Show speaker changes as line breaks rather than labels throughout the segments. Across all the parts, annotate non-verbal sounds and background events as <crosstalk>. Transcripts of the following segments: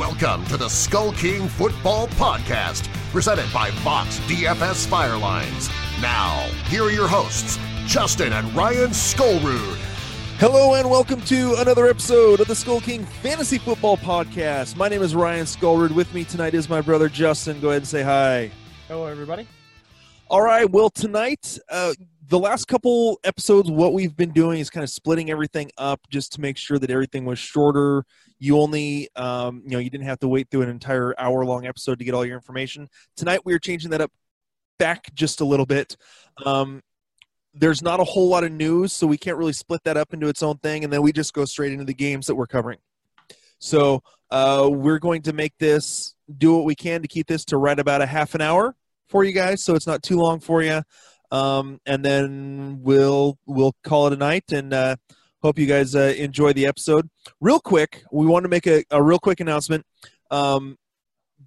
Welcome to the Skull King Football Podcast, presented by Fox DFS Firelines. Now, here are your hosts, Justin and Ryan Skullrood.
Hello and welcome to another episode of the Skull King Fantasy Football Podcast. My name is Ryan Skullrood. With me tonight is my brother Justin. Go ahead and say hi.
Hello, everybody.
All right. Well, tonight, uh, the last couple episodes, what we've been doing is kind of splitting everything up just to make sure that everything was shorter. You only, um, you know, you didn't have to wait through an entire hour long episode to get all your information. Tonight, we are changing that up back just a little bit. Um, there's not a whole lot of news, so we can't really split that up into its own thing, and then we just go straight into the games that we're covering. So uh, we're going to make this do what we can to keep this to right about a half an hour for you guys, so it's not too long for you. Um, and then we'll we'll call it a night, and uh, hope you guys uh, enjoy the episode. Real quick, we want to make a, a real quick announcement. Um,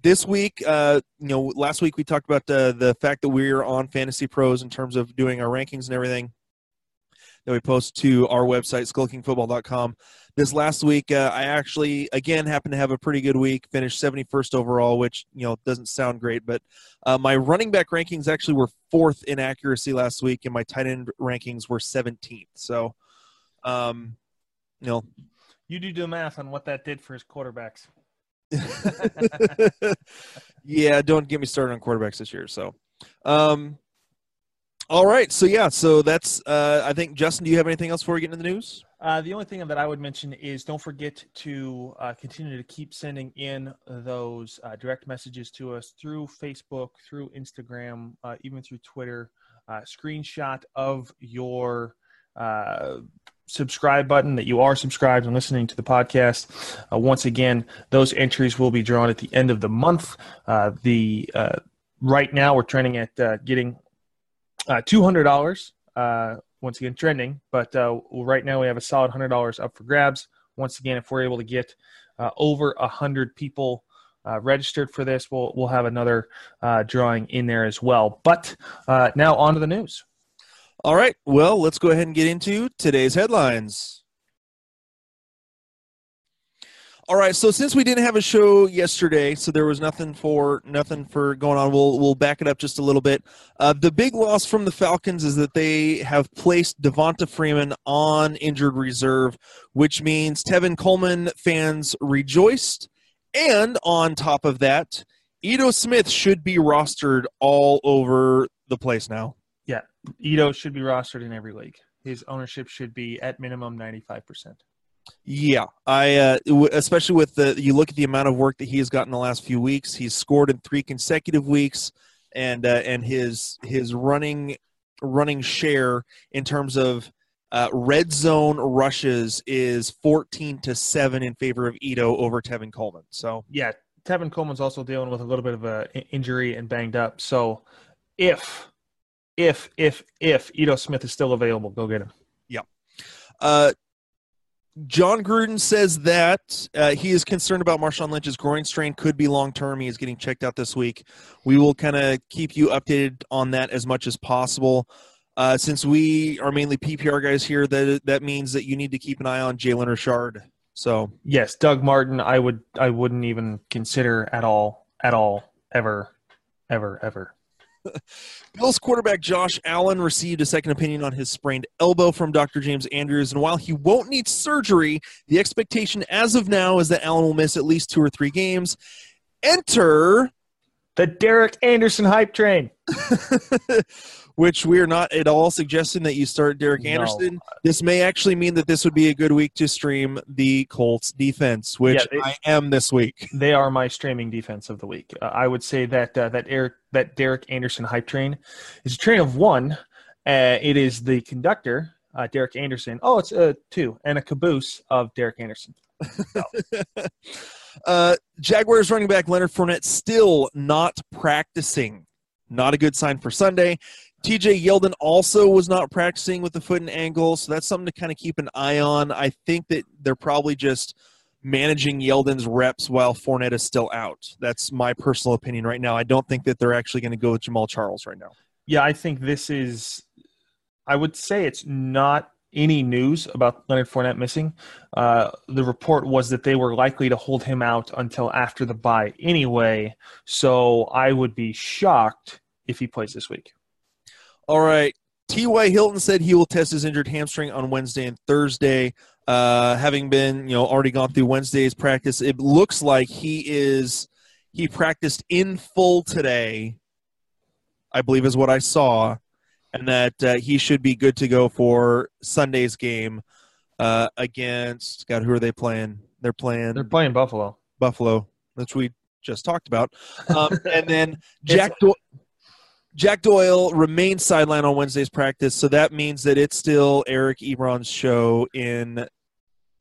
this week, uh, you know, last week we talked about uh, the fact that we're on Fantasy Pros in terms of doing our rankings and everything that we post to our website, skullkingfootball.com. This last week, uh, I actually, again, happened to have a pretty good week, finished 71st overall, which, you know, doesn't sound great, but uh, my running back rankings actually were fourth in accuracy last week, and my tight end rankings were 17th. So, um, you know.
You do the math on what that did for his quarterbacks. <laughs>
yeah, don't get me started on quarterbacks this year. So, um, all right. So yeah, so that's. Uh, I think Justin, do you have anything else before we get into the news?
Uh, the only thing that I would mention is don't forget to uh, continue to keep sending in those uh, direct messages to us through Facebook, through Instagram, uh, even through Twitter. Uh, screenshot of your uh, subscribe button that you are subscribed and listening to the podcast. Uh, once again, those entries will be drawn at the end of the month. Uh, the uh, right now we're trending at uh, getting uh, two hundred dollars. Uh, once again, trending, but right now we have a solid hundred dollars up for grabs. Once again, if we're able to get over a hundred people. registered for this, we'll we'll have another drawing in there as well. But now on to the news.
All right. Well, let's go ahead and get into today's headlines. All right. So since we didn't have a show yesterday, so there was nothing for nothing for going on. We'll we'll back it up just a little bit. Uh, the big loss from the Falcons is that they have placed Devonta Freeman on injured reserve, which means Tevin Coleman fans rejoiced, and on top of that, Ito Smith should be rostered all over the place now.
Yeah, Ito should be rostered in every league. His ownership should be at minimum ninety five percent.
Yeah, I uh, especially with the you look at the amount of work that he has gotten the last few weeks. He's scored in three consecutive weeks, and uh, and his his running running share in terms of uh, red zone rushes is fourteen to seven in favor of Ito over Tevin Coleman. So
yeah, Tevin Coleman's also dealing with a little bit of a injury and banged up. So if if if if Ito Smith is still available, go get him.
Yeah. Uh, Jon Gruden says that uh, he is concerned about Marshawn Lynch's groin strain could be long term. He is getting checked out this week. We will kind of keep you updated on that as much as possible. Uh, since we are mainly PPR guys here, that that means that you need to keep an eye on Jalen Richard. So
yes, Doug Martin, I would I wouldn't even consider at all at all ever ever ever.
Bills quarterback Josh Allen received a second opinion on his sprained elbow from Dr. James Andrews, and while he won't need surgery, the expectation as of now is that Allen will miss at least two or three games. Enter
the Derek Anderson hype train. <laughs>
which we are not at all suggesting that you start Derek Anderson. No. This may actually mean that this would be a good week to stream the Colts defense, which yeah, they, I am this week. <laughs>
They are my streaming defense of the week. Uh, I would say that uh, that Eric that Derek Anderson hype train is a train of one. Uh, it is the conductor uh, Derek Anderson. Oh, it's uh, two and a caboose of Derek Anderson. <laughs>
uh, Jaguars running back Leonard Fournette still not practicing. Not a good sign for Sunday. TJ Yeldon also was not practicing with the foot and ankle, so that's something to kind of keep an eye on. I think that they're probably just managing Yeldon's reps while Fournette is still out. That's my personal opinion right now. I don't think that they're actually going to go with Jamaal Charles right now.
Yeah, I think this is. I would say it's not any news about Leonard Fournette missing. Uh, the report was that they were likely to hold him out until after the bye anyway. So I would be shocked if he plays this week.
All right. T.Y. Hilton said he will test his injured hamstring on Wednesday and Thursday. Uh, having been, you know, already gone through Wednesday's practice, it looks like he is he practiced in full today. I believe is what I saw, and that uh, he should be good to go for Sunday's game uh, against. God, who are they playing? They're playing.
They're playing Buffalo.
Buffalo, which we just talked about, um, <laughs> and then Jack. Do- Jack Doyle remains sidelined on Wednesday's practice, so that means that it's still Eric Ebron's show in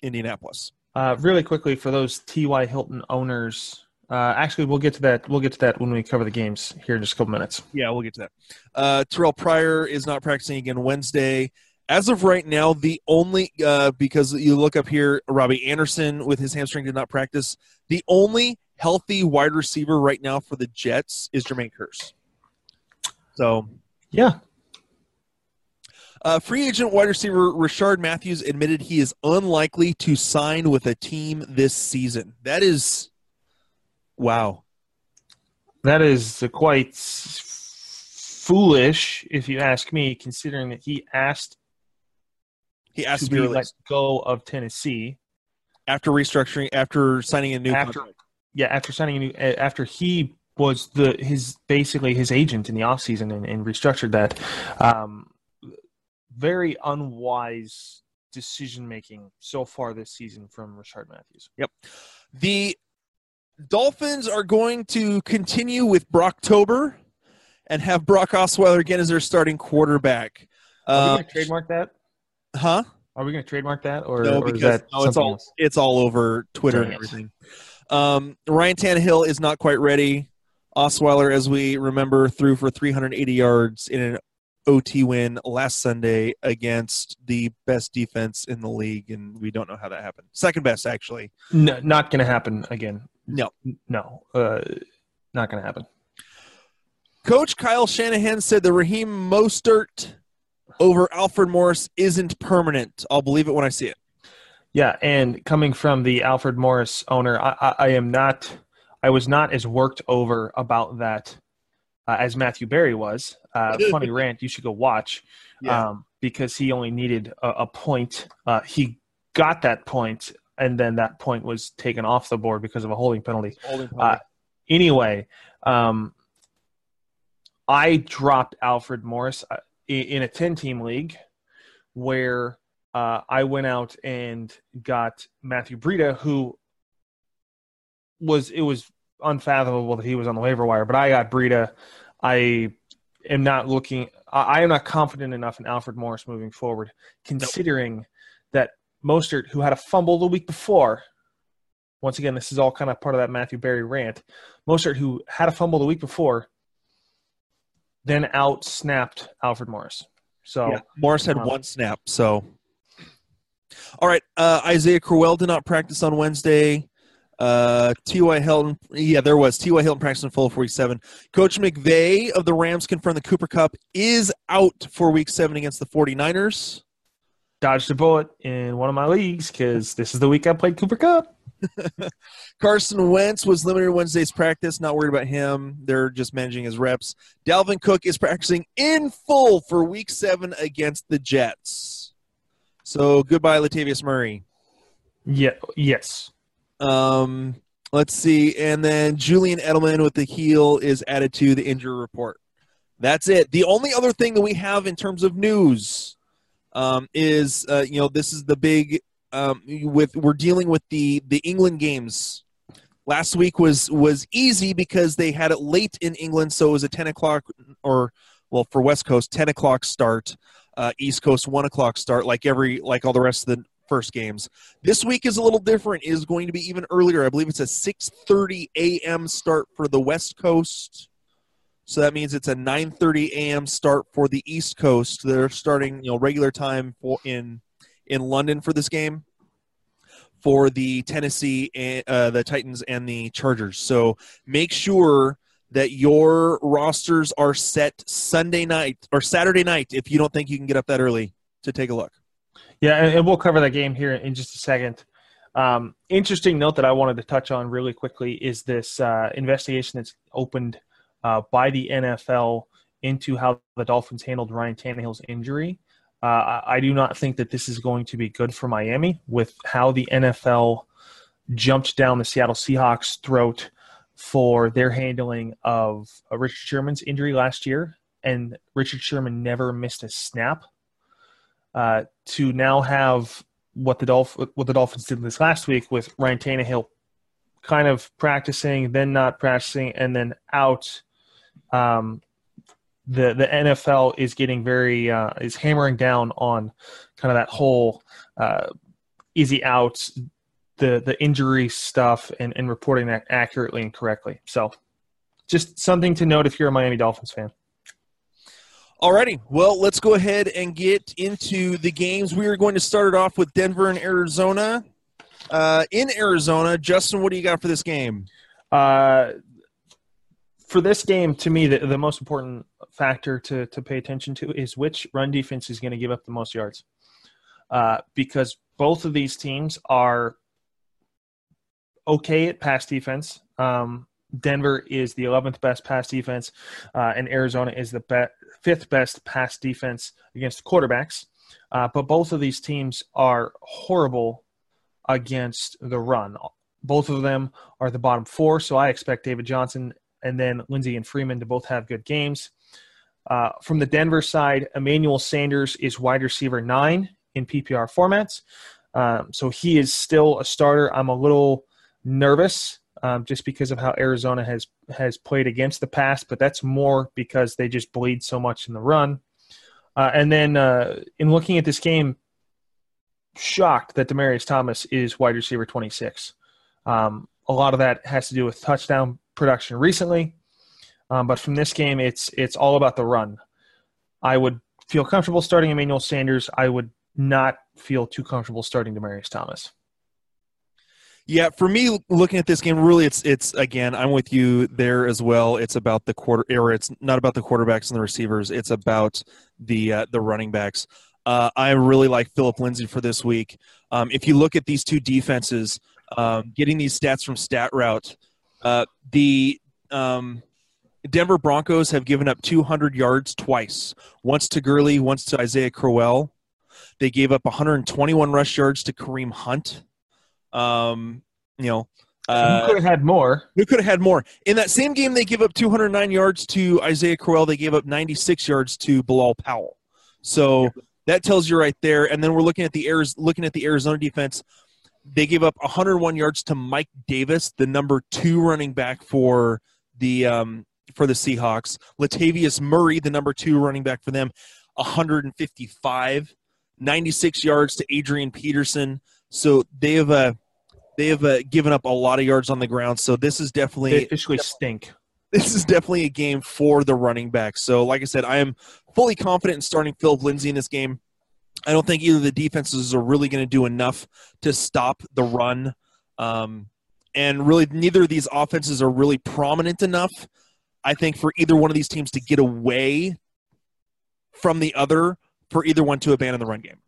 Indianapolis.
Uh, really quickly for those T.Y. Hilton owners. Uh, actually, we'll get to that. We'll get to that when we cover the games here in just a couple minutes.
Yeah, we'll get to that. Uh, Terrelle Pryor is not practicing again Wednesday. As of right now, the only uh, because you look up here, Robbie Anderson with his hamstring did not practice. The only healthy wide receiver right now for the Jets is Jermaine Kearse. So,
yeah.
Uh, free agent wide receiver Rishard Matthews admitted he is unlikely to sign with a team this season. That is, wow.
That is quite foolish, if you ask me, considering that he asked
he asked
to
to be
let go of Tennessee
after restructuring, after signing a new
after
contract.
yeah after signing a new after he was the his basically his agent in the offseason and, and restructured that um, very unwise decision making so far this season from Richard Matthews. Yep.
The Dolphins are going to continue with Brocktober and have Brock Osweiler again as their starting quarterback.
Are we
Uh,
going to trademark that?
huh?
Are we going to trademark that, or,
No,
or is
because
that
no, it's all
else?
it's all over Twitter and
Dang it.
everything. Um, Ryan Tannehill is not quite ready. Osweiler, as we remember, threw for 380 yards in an OT win last Sunday against the best defense in the league, and we don't know how that happened. Second best, actually.
No, not going to happen again.
No.
no, uh, not going to happen.
Coach Kyle Shanahan said the Raheem Mostert over Alfred Morris isn't permanent. I'll believe it when I see it.
Yeah, and coming from the Alfred Morris owner, I, I, I am not. I was not as worked over about that uh, as Matthew Berry was. Uh, <laughs> funny rant. You should go watch
Yeah.
um, because he only needed a, a point. Uh, he got that point, and then that point was taken off the board because of a holding penalty. Holding Uh, anyway, um, I dropped Alfred Morris uh, in a 10 team league where uh, I went out and got Matthew Breida, who was, it was unfathomable that he was on the waiver wire, but I got Breida. I am not looking, I, I am not confident enough in Alfred Morris moving forward, considering that Mostert, who had a fumble the week before, once again, this is all kind of part of that Matthew Berry rant. Mostert, who had a fumble the week before, then out snapped Alfred Morris. So
Yeah, Morris had
um,
one snap. So, all right. Uh, Isaiah Crowell did not practice on Wednesday. Uh, T.Y. Hilton, yeah, there was T.Y. Hilton practicing full 47. Coach McVay of the Rams confirmed the Cooper Kupp is out for week seven against the 49ers.
dodged a bullet in one of my leagues because this is the week I played Cooper Kupp. <laughs>
Carson Wentz was limited Wednesday's practice. Not worried about him. They're just managing his reps. Dalvin Cook is practicing in full for week seven against the Jets. So goodbye, Latavius Murray.
Yeah. Yes.
Um, let's see. And then Julian Edelman with the heel is added to the injury report. That's it. The only other thing that we have in terms of news um, is, uh, you know, this is the big um, with we're dealing with the the England games. Last week was was easy because they had it late in England, so it was a ten o'clock or well for West Coast ten o'clock start. uh, East Coast one o'clock start, like every like all the rest of the first games. This week is a little different. Is going to be even earlier. I believe it's a 6:30 a.m. start for the West Coast. So that means it's a 9:30 a.m. start for the East Coast. They're starting, you know, regular time for in in London for this game for the Tennessee, uh, the Titans, and the Chargers. So make sure that your rosters are set Sunday night or Saturday night if you don't think you can get up that early to take a look.
Yeah, and we'll cover that game here in just a second. Um, interesting note that I wanted to touch on really quickly is this uh, investigation that's opened uh, by the NFL into how the Dolphins handled Ryan Tannehill's injury. Uh, I do not think that this is going to be good for Miami with how the NFL jumped down the Seattle Seahawks' throat for their handling of uh, Richard Sherman's injury last year, and Richard Sherman never missed a snap. Uh, to now have what the Dolph- what the Dolphins did this last week with Ryan Tannehill kind of practicing, then not practicing, and then out. Um, the the NFL is getting very uh, is hammering down on kind of that whole uh, easy out the the injury stuff and, and reporting that accurately and correctly. So just something to note if you're a Miami Dolphins fan.
Alrighty, well, let's go ahead and get into the games. We are going to start it off with Denver and Arizona. Uh, in Arizona, Justin, what do you got for this game?
Uh, for this game, to me, the, the most important factor to, to pay attention to is which run defense is going to give up the most yards. Uh, because both of these teams are okay at pass defense. Um, Denver is the 11th best pass defense, uh, and Arizona is the be- fifth best pass defense against quarterbacks. Uh, but both of these teams are horrible against the run. Both of them are the bottom four, so I expect David Johnson and then Lindsay and Freeman to both have good games. Uh, from the Denver side, Emmanuel Sanders is wide receiver nine in PPR formats. Um, so he is still a starter. I'm a little nervous um, just because of how Arizona has has played against the pass, but that's more because they just bleed so much in the run. Uh, and then uh, in looking at this game, shocked that Demaryius Thomas is wide receiver 26. Um, a lot of that has to do with touchdown production recently. Um, but from this game, it's it's all about the run. I would feel comfortable starting Emmanuel Sanders. I would not feel too comfortable starting Demaryius Thomas.
Yeah, for me, looking at this game, really, it's it's again, I'm with you there as well. It's about the quarter, or it's not about the quarterbacks and the receivers. It's about the uh, the running backs. Uh, I really like Philip Lindsay for this week. Um, if you look at these two defenses, um, getting these stats from StatRoute, uh, the um, Denver Broncos have given up 200 yards twice. Once to Gurley, once to Isaiah Crowell. They gave up 121 rush yards to Kareem Hunt. Um, you know,
uh, who could have had more?
Who could have had more? In that same game, they give up 209 yards to Isaiah Crowell. They gave up 96 yards to Bilal Powell. So that tells you right there. And then we're looking at the Arizona, looking at the Arizona defense. They gave up 101 yards to Mike Davis, the number two running back for the um, for the Seahawks. Latavius Murray, the number two running back for them, 155, 96 yards to Adrian Peterson. So they have uh, they have uh, given up a lot of yards on the ground. So this is definitely
they officially stink.
This is definitely a game for the running back. So like I said, I am fully confident in starting Phil Lindsay in this game. I don't think either of the defenses are really going to do enough to stop the run. Um, and really, neither of these offenses are really prominent enough I think for either one of these teams to get away from the other, for either one to abandon the run game.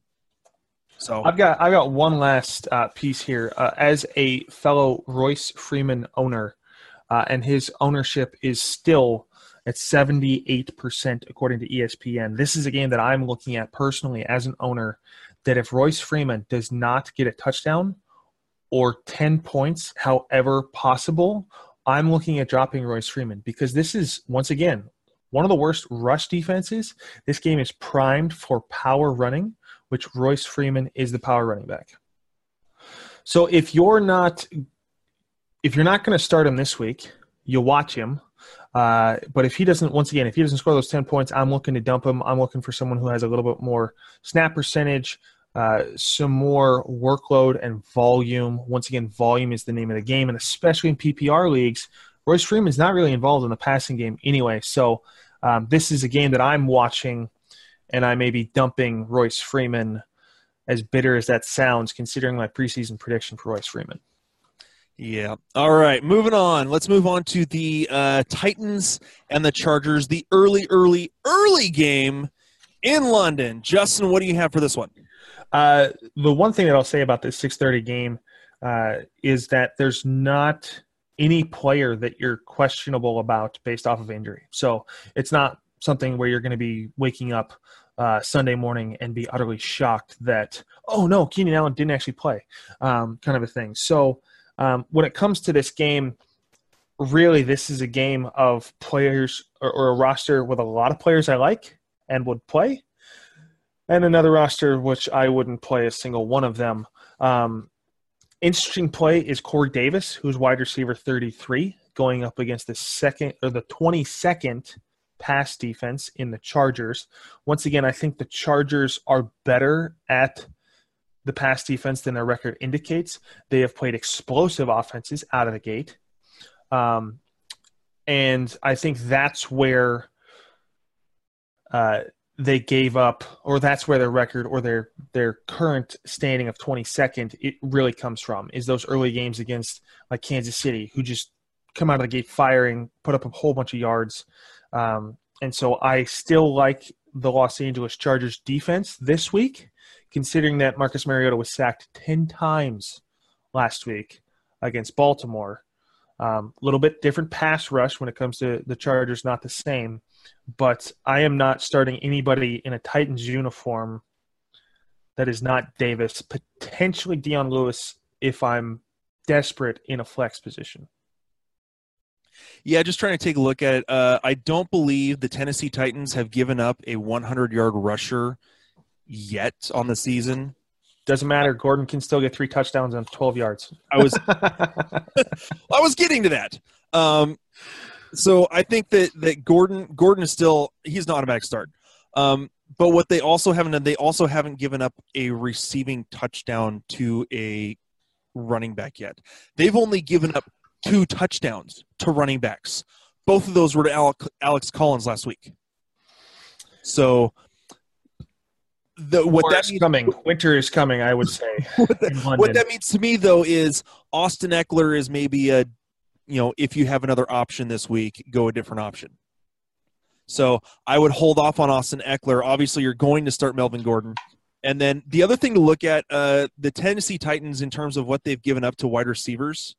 So
I've got I've got one last uh, piece here uh, as a fellow Royce Freeman owner, uh, and his ownership is still at 78% according to ESPN. This is a game that I'm looking at personally as an owner that if Royce Freeman does not get a touchdown or 10 points, however possible, I'm looking at dropping Royce Freeman because this is, once again, one of the worst rush defenses. This game is primed for power running, which Royce Freeman is the power running back. So if you're not if you're not going to start him this week, you watch him. Uh, but if he doesn't, once again, if he doesn't score those 10 points, I'm looking to dump him. I'm looking for someone who has a little bit more snap percentage, uh, some more workload and volume. Once again, volume is the name of the game, and especially in PPR leagues, Royce Freeman's not really involved in the passing game anyway. So um, this is a game that I'm watching, and I may be dumping Royce Freeman. As bitter as that sounds, considering my preseason prediction for Royce Freeman.
Yeah. All right. Moving on. Let's move on to the uh, Titans and the Chargers. The early, early, early game in London. Justin, what do you have for this one?
Uh, the one thing that I'll say about this 6:30 game uh, is that there's not any player that you're questionable about based off of injury. So it's not something where you're going to be waking up uh, Sunday morning and be utterly shocked that oh no, Keenan Allen didn't actually play, um, kind of a thing. So um, when it comes to this game, really this is a game of players or, or, a roster with a lot of players I like and would play, and another roster which I wouldn't play a single one of them. Um, interesting play is Corey Davis, who's wide receiver 33, going up against the second or the 22nd pass defense in the Chargers. Once again, I think the Chargers are better at the pass defense than their record indicates. They have played explosive offenses out of the gate. Um, and I think that's where uh, they gave up, or that's where their record or their their current standing of 22nd it really comes from. Is those early games against like Kansas City, who just come out of the gate firing, put up a whole bunch of yards. Um, and so I still like the Los Angeles Chargers defense this week, considering that Marcus Mariota was sacked 10 times last week against Baltimore. A um, little bit different pass rush when it comes to the Chargers, not the same but I am not starting anybody in a Titans uniform that is not Davis, potentially Dion Lewis if I'm desperate in a flex position.
Yeah, just trying to take a look at it. Uh, I don't believe the Tennessee Titans have given up a 100 yard rusher yet on the season.
Doesn't matter. Gordon can still get three touchdowns on 12 yards.
I was, <laughs> I was getting to that. Um, so I think that that Gordon Gordon is still he's an automatic start. Um, but what they also haven't done, they also haven't given up a receiving touchdown to a running back yet. They've only given up two touchdowns to running backs. Both of those were to Alex Collins last week. So
the, what that means, coming, winter is coming. I would say. <laughs>
what, that, what that means to me, though, is Austin Ekeler is maybe a you know, if you have another option this week, go a different option. So I would hold off on Austin Ekeler. Obviously, you're going to start Melvin Gordon. And then the other thing to look at, uh, the Tennessee Titans in terms of what they've given up to wide receivers.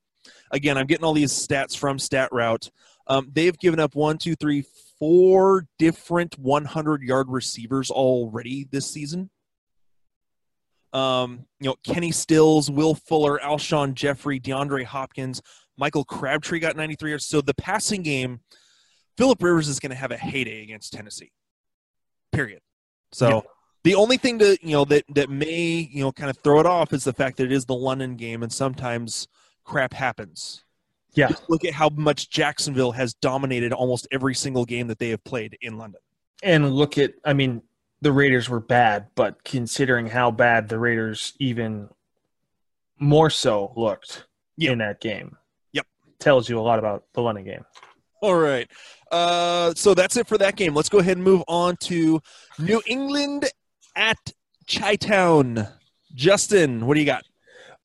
Again, I'm getting all these stats from StatRoute. Um, they've given up one, two, three, four different 100 yard receivers already this season. Um, you know, Kenny Stills, Will Fuller, Alshon Jeffery, DeAndre Hopkins, Michael Crabtree got 93 yards. So the passing game, Philip Rivers is going to have a heyday against Tennessee. Period. So yeah. the only thing to you know that that may you know kind of throw it off is the fact that it is the London game, and sometimes crap happens.
Yeah.
Just look at how much Jacksonville has dominated almost every single game that they have played in London.
And look at, I mean, the Raiders were bad, but considering how bad the Raiders even more so looked yep. in that game, Yep. tells you a lot about the London game.
All right. Uh, so that's it for that game. Let's go ahead and move on to New England at Chi-Town. Justin, what do you got?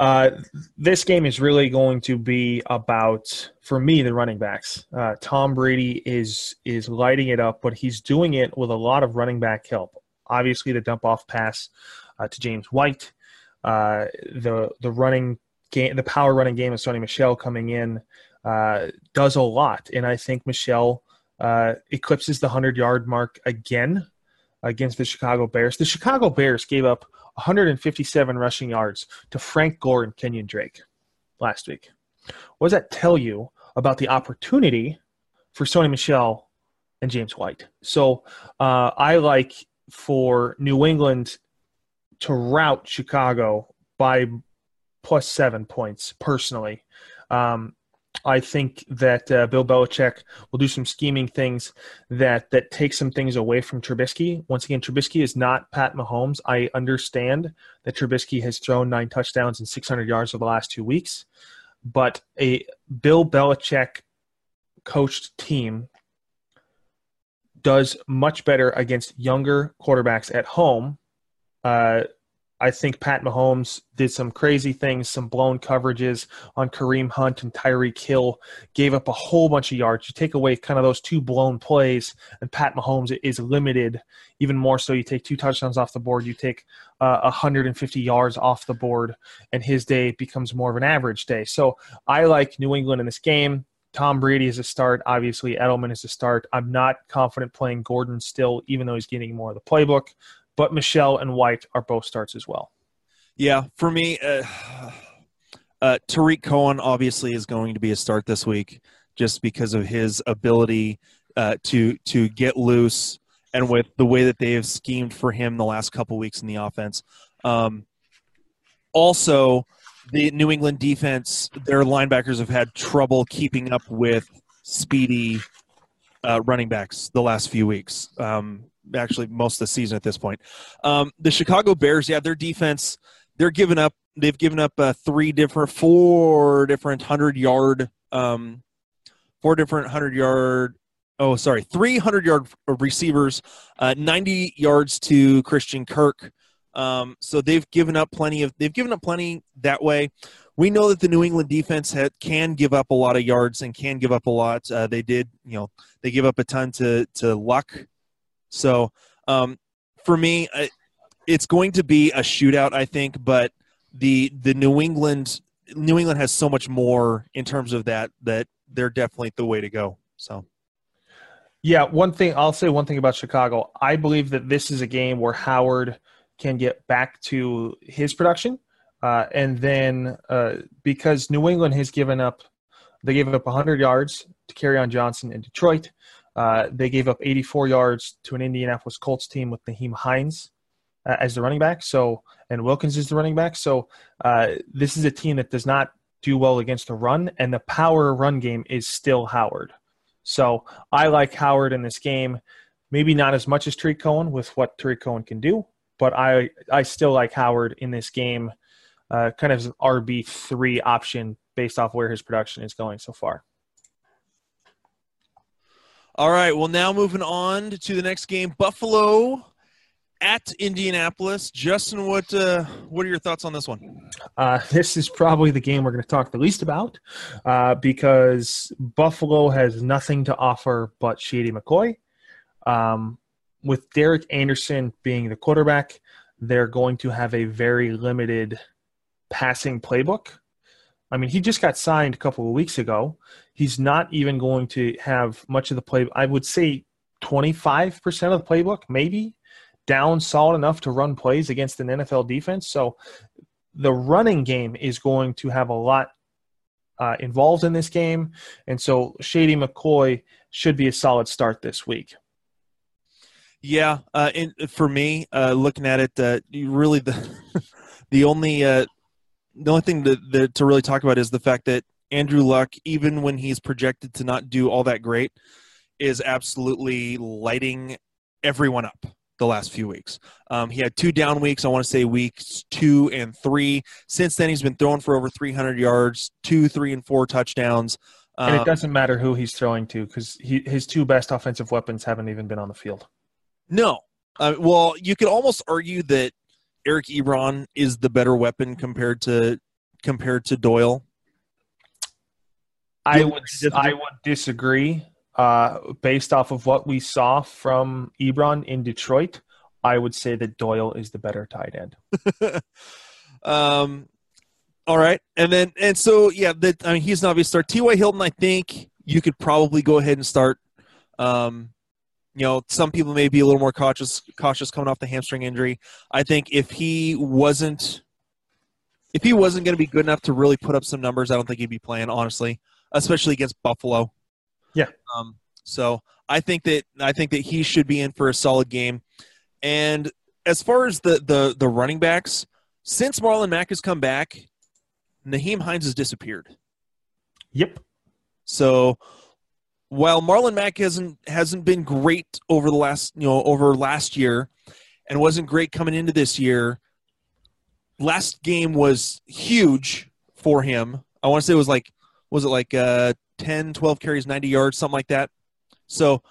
Uh, this game is really going to be about, for me, the running backs. Uh, Tom Brady is is lighting it up, but he's doing it with a lot of running back help. Obviously, the dump off pass uh, to James White, uh, the the running game, the power running game of Sony Michel coming in uh, does a lot, and I think Michel uh, eclipses the hundred yard mark again against the Chicago Bears. The Chicago Bears gave up 157 rushing yards to Frank Gore and Kenyon Drake last week. What does that tell you about the opportunity for Sony Michel and James White? So uh, I like for New England to rout Chicago by plus seven points personally. Um, I think that uh, Bill Belichick will do some scheming things that that take some things away from Trubisky. Once again, Trubisky is not Pat Mahomes. I understand that Trubisky has thrown nine touchdowns and 600 yards over the last two weeks, but a Bill Belichick coached team does much better against younger quarterbacks at home. Uh, I think Pat Mahomes did some crazy things, some blown coverages on Kareem Hunt and Tyreek Hill, gave up a whole bunch of yards. You take away kind of those two blown plays, and Pat Mahomes is limited even more so. You take two touchdowns off the board, you take uh, 150 yards off the board, and his day becomes more of an average day. So I like New England in this game. Tom Brady is a start. Obviously, Edelman is a start. I'm not confident playing Gordon still, even though he's getting more of the playbook but Michel and White are both starts as well.
Yeah, for me, uh, uh, Tarik Cohen obviously is going to be a start this week, just because of his ability uh, to to get loose and with the way that they have schemed for him the last couple weeks in the offense. Um, also, the New England defense, their linebackers have had trouble keeping up with speedy uh, running backs the last few weeks. Um, actually most of the season at this point. Um, the Chicago Bears, yeah, their defense, they're giving up. They've given up uh, three different, four different hundred yard, um, four different hundred yard. Oh, sorry, three hundred yard receivers, uh, ninety yards to Christian Kirk. Um, so they've given up plenty of. They've given up plenty that way. We know that the New England defense had, can give up a lot of yards and can give up a lot. Uh, they did, you know, they give up a ton to to Luck so um, for me, it's going to be a shootout, I think. But the the New England New England has so much more in terms of that that they're definitely the way to go. So.
Yeah, one thing I'll say one thing about Chicago. I believe that this is a game where Howard can get back to his production, uh, and then uh, because New England has given up, they gave up 100 yards to Kerryon Johnson in Detroit. Uh, they gave up 84 yards to an Indianapolis Colts team with Nyheim Hines uh, as the running back. So, and Wilkins is the running back. So, uh, this is a team that does not do well against the run, and the power run game is still Howard. So, I like Howard in this game. Maybe not as much as Tarik Cohen with what Tarik Cohen can do, but I I still like Howard in this game, uh, kind of as an RB three option based off where his production is going so far.
All right. Well, now moving on to the next game, Buffalo at Indianapolis. Justin, what uh, what are your thoughts on this one?
Uh, this is probably the game we're going to talk the least about uh, because Buffalo has nothing to offer but Shady McCoy. Um, with Derek Anderson being the quarterback, they're going to have a very limited passing playbook. I mean, he just got signed a couple of weeks ago. He's not even going to have much of the play. I would say 25% of the playbook, maybe down solid enough to run plays against an NFL defense. So the running game is going to have a lot uh, involved in this game. And so Shady McCoy should be a solid start this week.
Yeah, uh, for me, uh, looking at it, uh, really the <laughs> the only uh, the only thing to, to really talk about is the fact that Andrew Luck, even when he's projected to not do all that great, is absolutely lighting everyone up the last few weeks. Um, he had two down weeks. I want to say weeks two and three. Since then, he's been throwing for over 300 yards, two, three, and four touchdowns.
And um, it doesn't matter who he's throwing to because his two best offensive weapons haven't even been on the field.
No. Uh, well, you could almost argue that Eric Ebron is the better weapon compared to compared to Doyle.
I would I would disagree. Uh, based off of what we saw from Ebron in Detroit, I would say that Doyle is the better tight end. <laughs>
um, all right, and then and so yeah, that I mean he's an obvious start. T.Y. Hilton, I think you could probably go ahead and start. Um, you know, some people may be a little more cautious cautious coming off the hamstring injury. I think if he wasn't if he wasn't going to be good enough to really put up some numbers, I don't think he'd be playing. Honestly, especially against Buffalo.
Yeah.
Um, so I think that I think that he should be in for a solid game. And as far as the the the running backs, since Marlon Mack has come back, Nyheim Hines has disappeared.
Yep.
So while Marlon Mack hasn't hasn't been great over the last you know over last year, and wasn't great coming into this year, last game was huge for him. I want to say it was like was it like uh, 10, 12 carries, 90 yards, something like that. So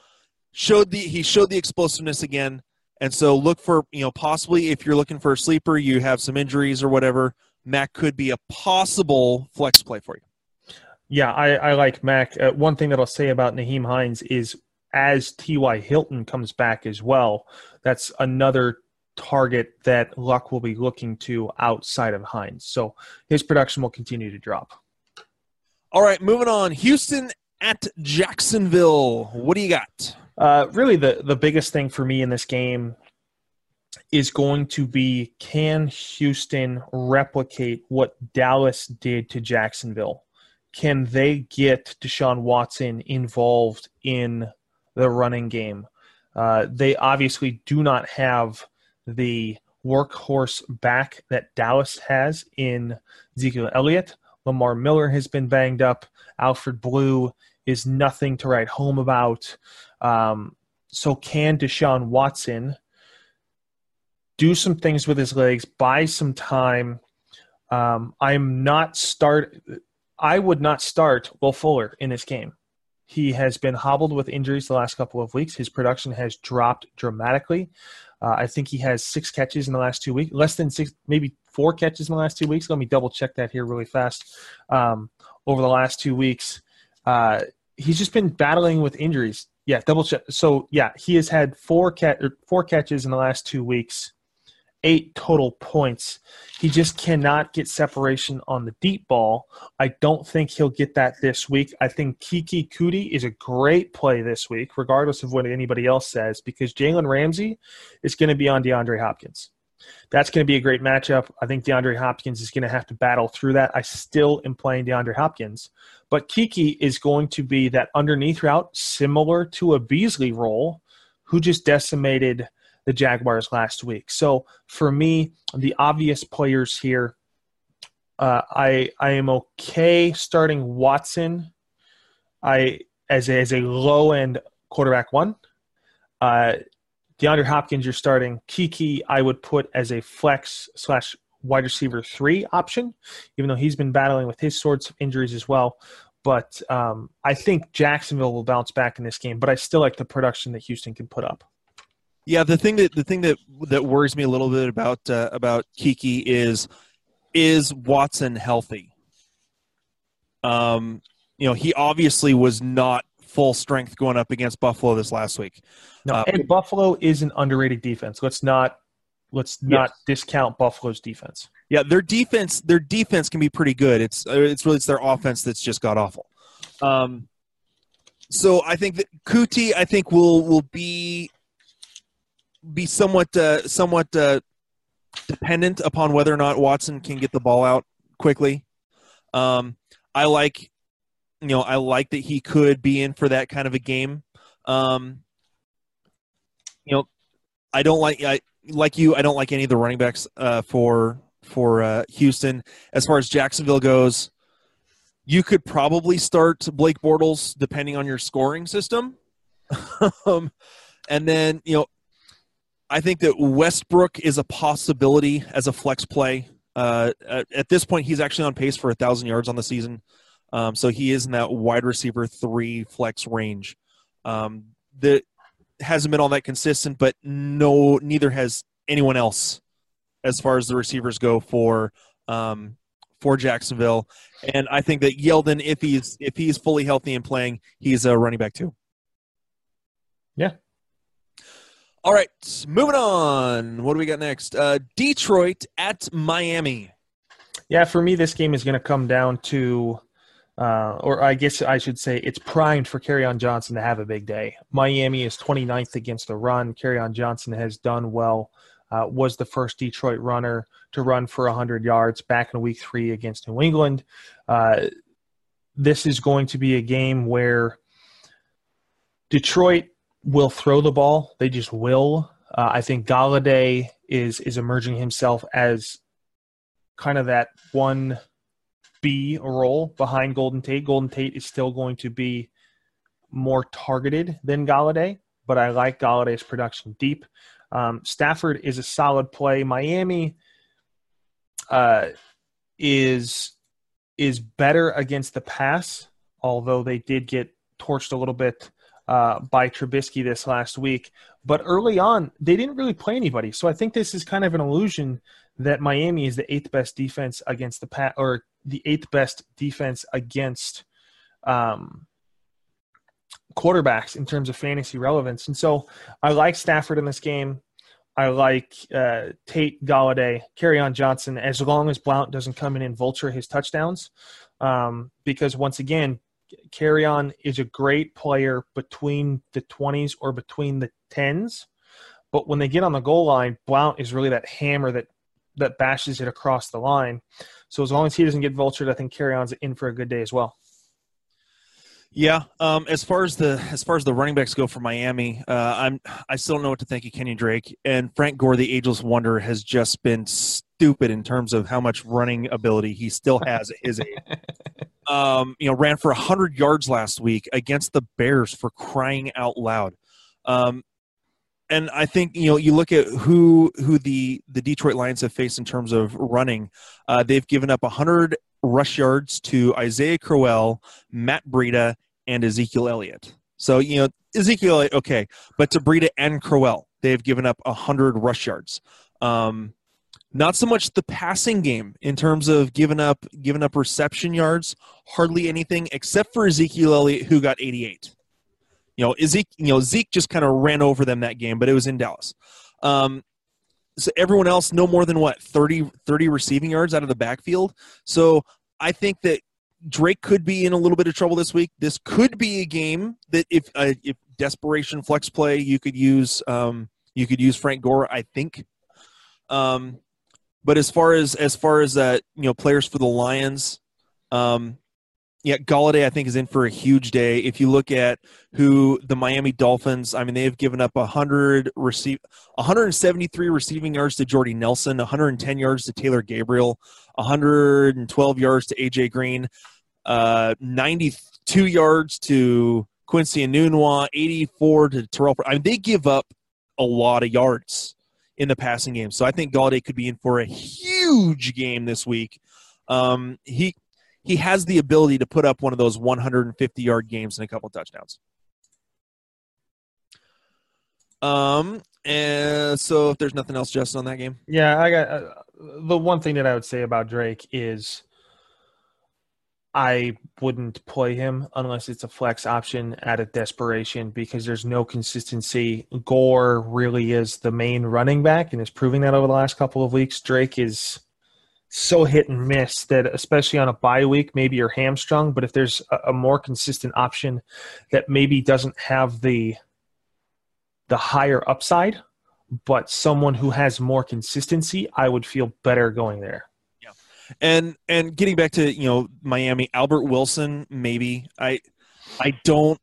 showed the he showed the explosiveness again. And so look for, you know, possibly if you're looking for a sleeper, you have some injuries or whatever, Mack could be a possible flex play for you.
Yeah, I, I like Mack. Uh, one thing that I'll say about Nyheim Hines is as T.Y. Hilton comes back as well, that's another target that Luck will be looking to outside of Hines. So his production will continue to drop.
All right, moving on. Houston at Jacksonville. What do you got?
Uh, really, the, the biggest thing for me in this game is going to be can Houston replicate what Dallas did to Jacksonville? Can they get Deshaun Watson involved in the running game? Uh, they obviously do not have the workhorse back that Dallas has in Ezekiel Elliott. Lamar Miller has been banged up. Alfred Blue is nothing to write home about. Um, so can Deshaun Watson do some things with his legs, buy some time? Um, I'm not start. I would not start Will Fuller in this game. He has been hobbled with injuries the last couple of weeks. His production has dropped dramatically. Uh, I think he has six catches in the last two weeks, less than six, maybe four catches in the last two weeks. Let me double check that here really fast. Um, over the last two weeks, uh, he's just been battling with injuries. Yeah, double check. So yeah, he has had four cat four catches in the last two weeks eight total points. He just cannot get separation on the deep ball. I don't think he'll get that this week. I think Keke Coutee is a great play this week, regardless of what anybody else says, because Jalen Ramsey is going to be on DeAndre Hopkins. That's going to be a great matchup. I think DeAndre Hopkins is going to have to battle through that. I still am playing DeAndre Hopkins, but Keke is going to be that underneath route, similar to a Beasley role, who just decimated – the Jaguars last week. So for me, the obvious players here, uh, I I am okay starting Watson. I as a, as a low end quarterback one. Uh, DeAndre Hopkins, you're starting. Keke, I would put as a flex slash wide receiver three option, even though he's been battling with his sorts of injuries as well. But um, I think Jacksonville will bounce back in this game. But I still like the production that Houston can put up.
Yeah, the thing that the thing that that worries me a little bit about uh, about Keke is is Watson healthy? Um, you know, he obviously was not full strength going up against Buffalo this last week.
No, uh, and Buffalo is an underrated defense. Let's not let's not yes. discount Buffalo's defense.
Yeah, their defense their defense can be pretty good. It's it's really it's their offense that's just got awful. Um, so I think that Coutee I think will will be be somewhat uh, somewhat uh, dependent upon whether or not Watson can get the ball out quickly. Um, I like, you know, I like that he could be in for that kind of a game. Um, you know, I don't like I like you. I don't like any of the running backs uh, for for uh, Houston. As far as Jacksonville goes, you could probably start Blake Bortles depending on your scoring system. <laughs> um, and then you know I think that Westbrook is a possibility as a flex play. Uh, at, at, this point, he's actually on pace for a thousand yards on the season, um, so he is in that wide receiver three flex range. Um, that hasn't been all that consistent, but no, neither has anyone else as far as the receivers go for um, for Jacksonville. And I think that Yeldon, if he's if he's fully healthy and playing, he's a running back too.
Yeah,
all right, moving on. What do we got next? Uh, Detroit at Miami.
Yeah, for me, this game is going to come down to, uh, or I guess I should say, it's primed for Kerryon Johnson to have a big day. Miami is 29th against the run. Kerryon Johnson has done well. Uh, was the first Detroit runner to run for 100 yards back in Week Three against New England. Uh, this is going to be a game where Detroit will throw the ball. They just will. Uh, I think Golladay is is emerging himself as kind of that one B role behind Golden Tate. Golden Tate is still going to be more targeted than Golladay, but I like Golladay's production deep. Um, Stafford is a solid play. Miami uh, is is better against the pass, although they did get torched a little bit uh, by Trubisky this last week. But early on, they didn't really play anybody. So I think this is kind of an illusion that Miami is the eighth best defense against the pass, or the eighth best defense against um, quarterbacks in terms of fantasy relevance. And so I like Stafford in this game. I like uh, Tate, Golladay, Kerryon Johnson, as long as Blount doesn't come in and vulture his touchdowns. Um, because once again, Kerryon is a great player between the 20s or between the 10s. But when they get on the goal line, Blount is really that hammer that that bashes it across the line. So as long as he doesn't get vultured, I think Kerryon's in for a good day as well.
Yeah, um, as far as the as far as the running backs go for Miami, uh, I'm I still don't know what to think of Kenyon Drake and Frank Gore, the ageless wonder, has just been stupid in terms of how much running ability he still has at his <laughs> age. Um, you know, ran for hundred yards last week against the Bears for crying out loud. Um, and I think you know you look at who who the the Detroit Lions have faced in terms of running. Uh, they've given up 100 rush yards to Isaiah Crowell, Matt Breida, and Ezekiel Elliott. So, you know, Ezekiel okay, but to Breida and Crowell, they've given up 100 rush yards. Um, not so much the passing game in terms of giving up giving up reception yards, hardly anything except for Ezekiel Elliott who got 88. You know, Zeke, you know, Zeke just kind of ran over them that game, but it was in Dallas. Um, so everyone else no more than what 30 30 receiving yards out of the backfield so i think that drake could be in a little bit of trouble this week this could be a game that if uh, if desperation flex play you could use um, you could use frank gore i think um, but as far as as far as uh, you know players for the lions um, yeah, Golladay I think is in for a huge day. If you look at who the Miami Dolphins, I mean they have given up 100 receive 173 receiving yards to Jordy Nelson, 110 yards to Taylor Gabriel, 112 yards to AJ Green, uh, 92 yards to Quincy and Enunwa, 84 to Terrelle. I mean they give up a lot of yards in the passing game. So I think Golladay could be in for a huge game this week. Um, he he has the ability to put up one of those 150 yard games and a couple touchdowns. Um, and so if there's nothing else, Justin, on that game,
yeah, I got uh, the one thing that I would say about Drake is I wouldn't play him unless it's a flex option at a desperation because there's no consistency. Gore really is the main running back and is proving that over the last couple of weeks. Drake is so hit and miss that especially on a bye week maybe you're hamstrung but if there's a, a, more consistent option that maybe doesn't have the the higher upside but someone who has more consistency i would feel better going there
and and getting back to you know miami albert wilson maybe. I i don't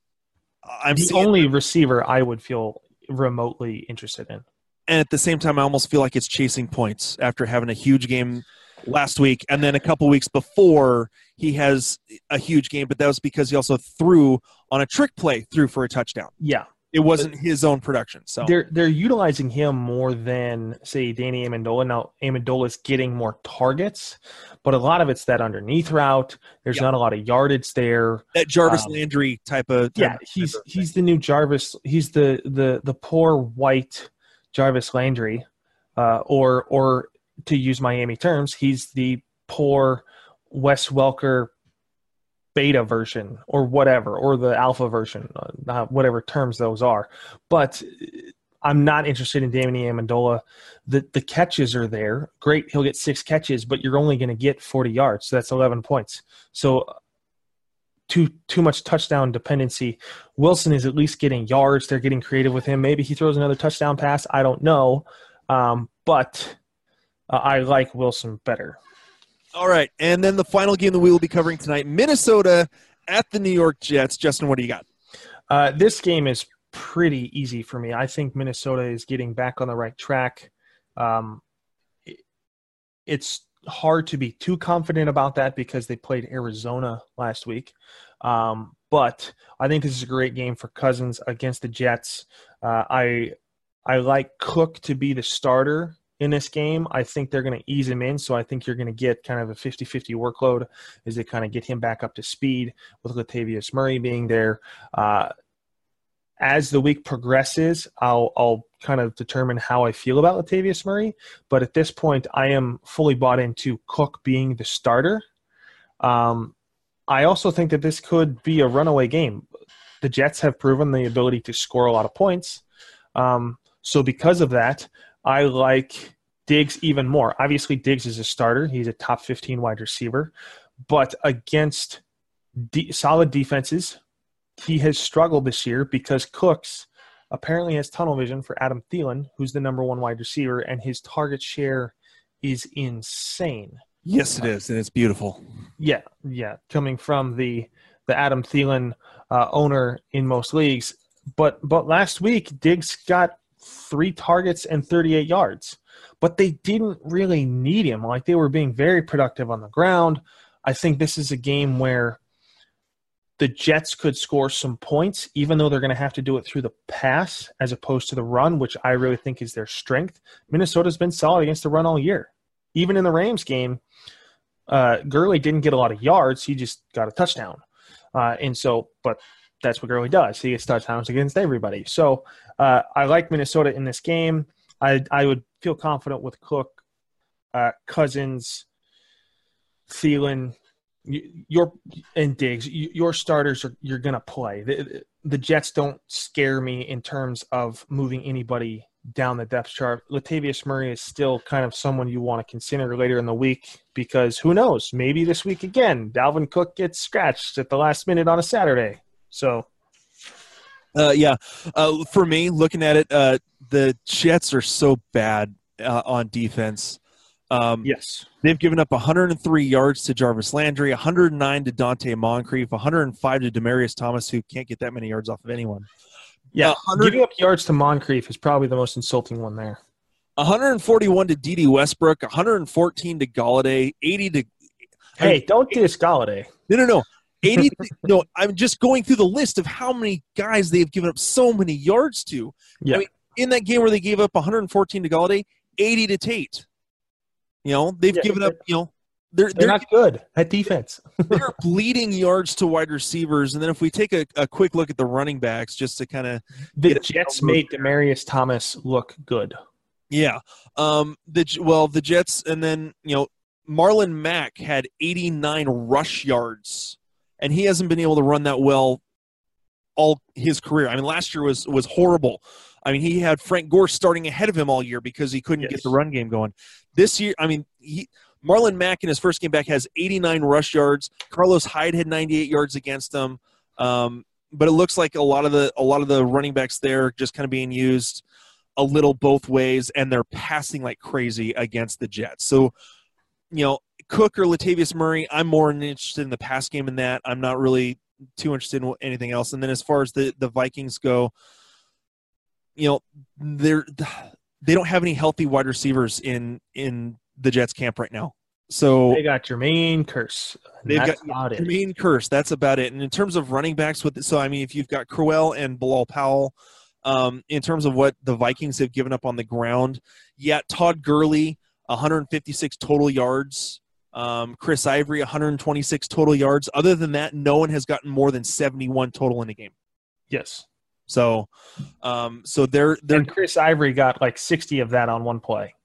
i'm the only receiver i would feel remotely interested in.
And at the same time i almost feel like it's chasing points after having a huge game last week, and then a couple weeks before he has a huge game, but that was because he also threw on a trick play, threw for a touchdown.
Yeah,
it wasn't his own production. So
they're they're utilizing him more than say Danny Amendola. Now Amendola's getting more targets, but a lot of it's that underneath route. There's not a lot of yardage there.
That Jarvis um, Landry type of
type yeah. He's of he's the new Jarvis. He's the the the poor white Jarvis Landry, uh, or or to use Miami terms, he's the poor Wes Welker beta version or whatever, or the alpha version, uh, whatever terms those are. But I'm not interested in Danny Amendola. The the catches are there. Great, he'll get six catches, but you're only going to get 40 yards. So that's 11 points. So too too much touchdown dependency. Wilson is at least getting yards. They're getting creative with him. Maybe he throws another touchdown pass. I don't know. Um, but uh, I like Wilson better.
All right, and then the final game that we will be covering tonight: Minnesota at the New York Jets. Justin, what do you got?
Uh, this game is pretty easy for me. I think Minnesota is getting back on the right track. Um, it, it's hard to be too confident about that because they played Arizona last week. Um, but I think this is a great game for Cousins against the Jets. Uh, I I like Cook to be the starter in this game. I think they're going to ease him in, so I think you're going to get kind of a 50-50 workload as they kind of get him back up to speed with Latavius Murray being there. Uh, as the week progresses, I'll, I'll kind of determine how I feel about Latavius Murray. But at this point, I am fully bought into Cook being the starter. Um, I also think that this could be a runaway game. The Jets have proven the ability to score a lot of points. Um, so because of that, I like Diggs even more. Obviously, Diggs is a starter. He's a top 15 wide receiver. But against de- solid defenses, he has struggled this year because Cooks apparently has tunnel vision for Adam Thielen, who's the number one wide receiver, and his target share is insane.
Yes, it is, and it's beautiful.
Yeah, yeah, coming from the the Adam Thielen uh, owner in most leagues. But but last week, Diggs got three targets and 38 yards, but they didn't really need him. Like they were being very productive on the ground. I think this is a game where the Jets could score some points, even though they're going to have to do it through the pass as opposed to the run, which I really think is their strength. Minnesota's been solid against the run all year. Even in the Rams game, uh, Gurley didn't get a lot of yards; he just got a touchdown. Uh, and so, but that's what Gurley does. He gets touchdowns against everybody. So uh, I like Minnesota in this game. I I would feel confident with Cook, uh, Cousins, Thielen, your and Diggs, your starters are you're gonna play. The, the Jets don't scare me in terms of moving anybody down the depth chart. Latavius Murray is still kind of someone you want to consider later in the week because who knows? Maybe this week again, Dalvin Cook gets scratched at the last minute on a Saturday. So,
uh, yeah, uh, for me, looking at it, uh, the Jets are so bad uh, on defense.
Um, yes.
They've given up 103 yards to Jarvis Landry, 109 to Donte Moncrief, 105 to Demaryius Thomas, who can't get that many yards off of anyone.
Yeah, giving up yards to Moncrief is probably the most insulting one there.
141 to Dede Westbrook, 114 to Golladay, 80 to.
Hey, I mean, don't diss Golladay.
No, no, no. 80 no i'm just going through the list of how many guys they've given up so many yards to.
Yeah. I
mean, in that game where they gave up 114 to Golladay, 80 to tate. You know they've yeah, given up you know
they're, they're, they're not good at defense. <laughs>
they're bleeding yards to wide receivers. And then if we take a, a quick look at the running backs just to kind of
the jets made demaryius thomas look good.
Yeah. Um the well the jets and then you know marlon mack had 89 rush yards and he hasn't been able to run that well all his career. I mean, last year was was horrible. I mean, he had Frank Gore starting ahead of him all year because he couldn't yes. get the run game going. This year, I mean, he Marlon Mack in his first game back has 89 rush yards. Carlos Hyde had 98 yards against him. Um, but it looks like a lot of the a lot of the running backs there just kind of being used a little both ways, and they're passing like crazy against the Jets. So, you know, Cook or Latavius Murray, I'm more interested in the pass game in that. I'm not really too interested in anything else. And then as far as the the Vikings go, you know, they're they don't have any healthy wide receivers in in the Jets camp right now. So
they got Jermaine Kearse.
They've got Jermaine Kearse. That's about it. And in terms of running backs, with so I mean, if you've got Crowell and Bilal Powell, um, in terms of what the Vikings have given up on the ground, yeah, Todd Gurley, 156 total yards. Um, Chris Ivory, 126 total yards. Other than that, no one has gotten more than 71 total in a game.
Yes.
So, um, so they're they're
and Chris Ivory got like 60 of that on one play.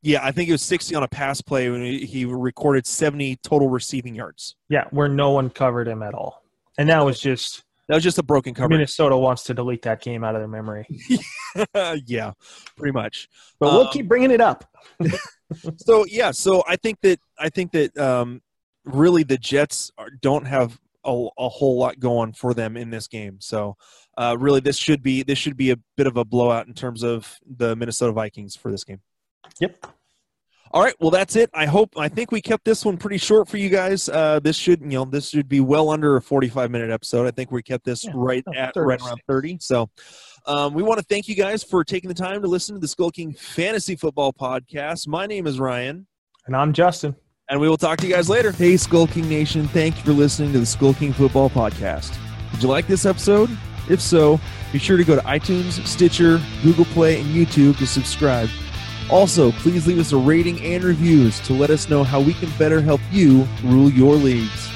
Yeah, I think it was 60 on a pass play when he recorded 70 total receiving yards.
Yeah, where no one covered him at all, and that was just
that was just a broken cover.
Minnesota wants to delete that game out of their memory. <laughs>
yeah, pretty much.
But we'll um, keep bringing it up. <laughs>
so yeah, so I think that I think that um, really the Jets are, don't have a, a, whole lot going for them in this game. So uh, really, this should be this should be a bit of a blowout in terms of the Minnesota Vikings for this game.
Yep.
All right, well that's it. I hope I think we kept this one pretty short for you guys. Uh, this should you know this should be well under a forty-five minute episode. I think we kept this yeah, right at 30. right around thirty. So um, we want to thank you guys for taking the time to listen to the Skull King Fantasy Football Podcast. My name is Ryan.
And I'm Justin.
And we will talk to you guys later. Hey, Skull King Nation, thank you for listening to the Skull King Football Podcast. Did you like this episode? If so, be sure to go to iTunes, Stitcher, Google Play, and YouTube to subscribe. Also, please leave us a rating and reviews to let us know how we can better help you rule your leagues.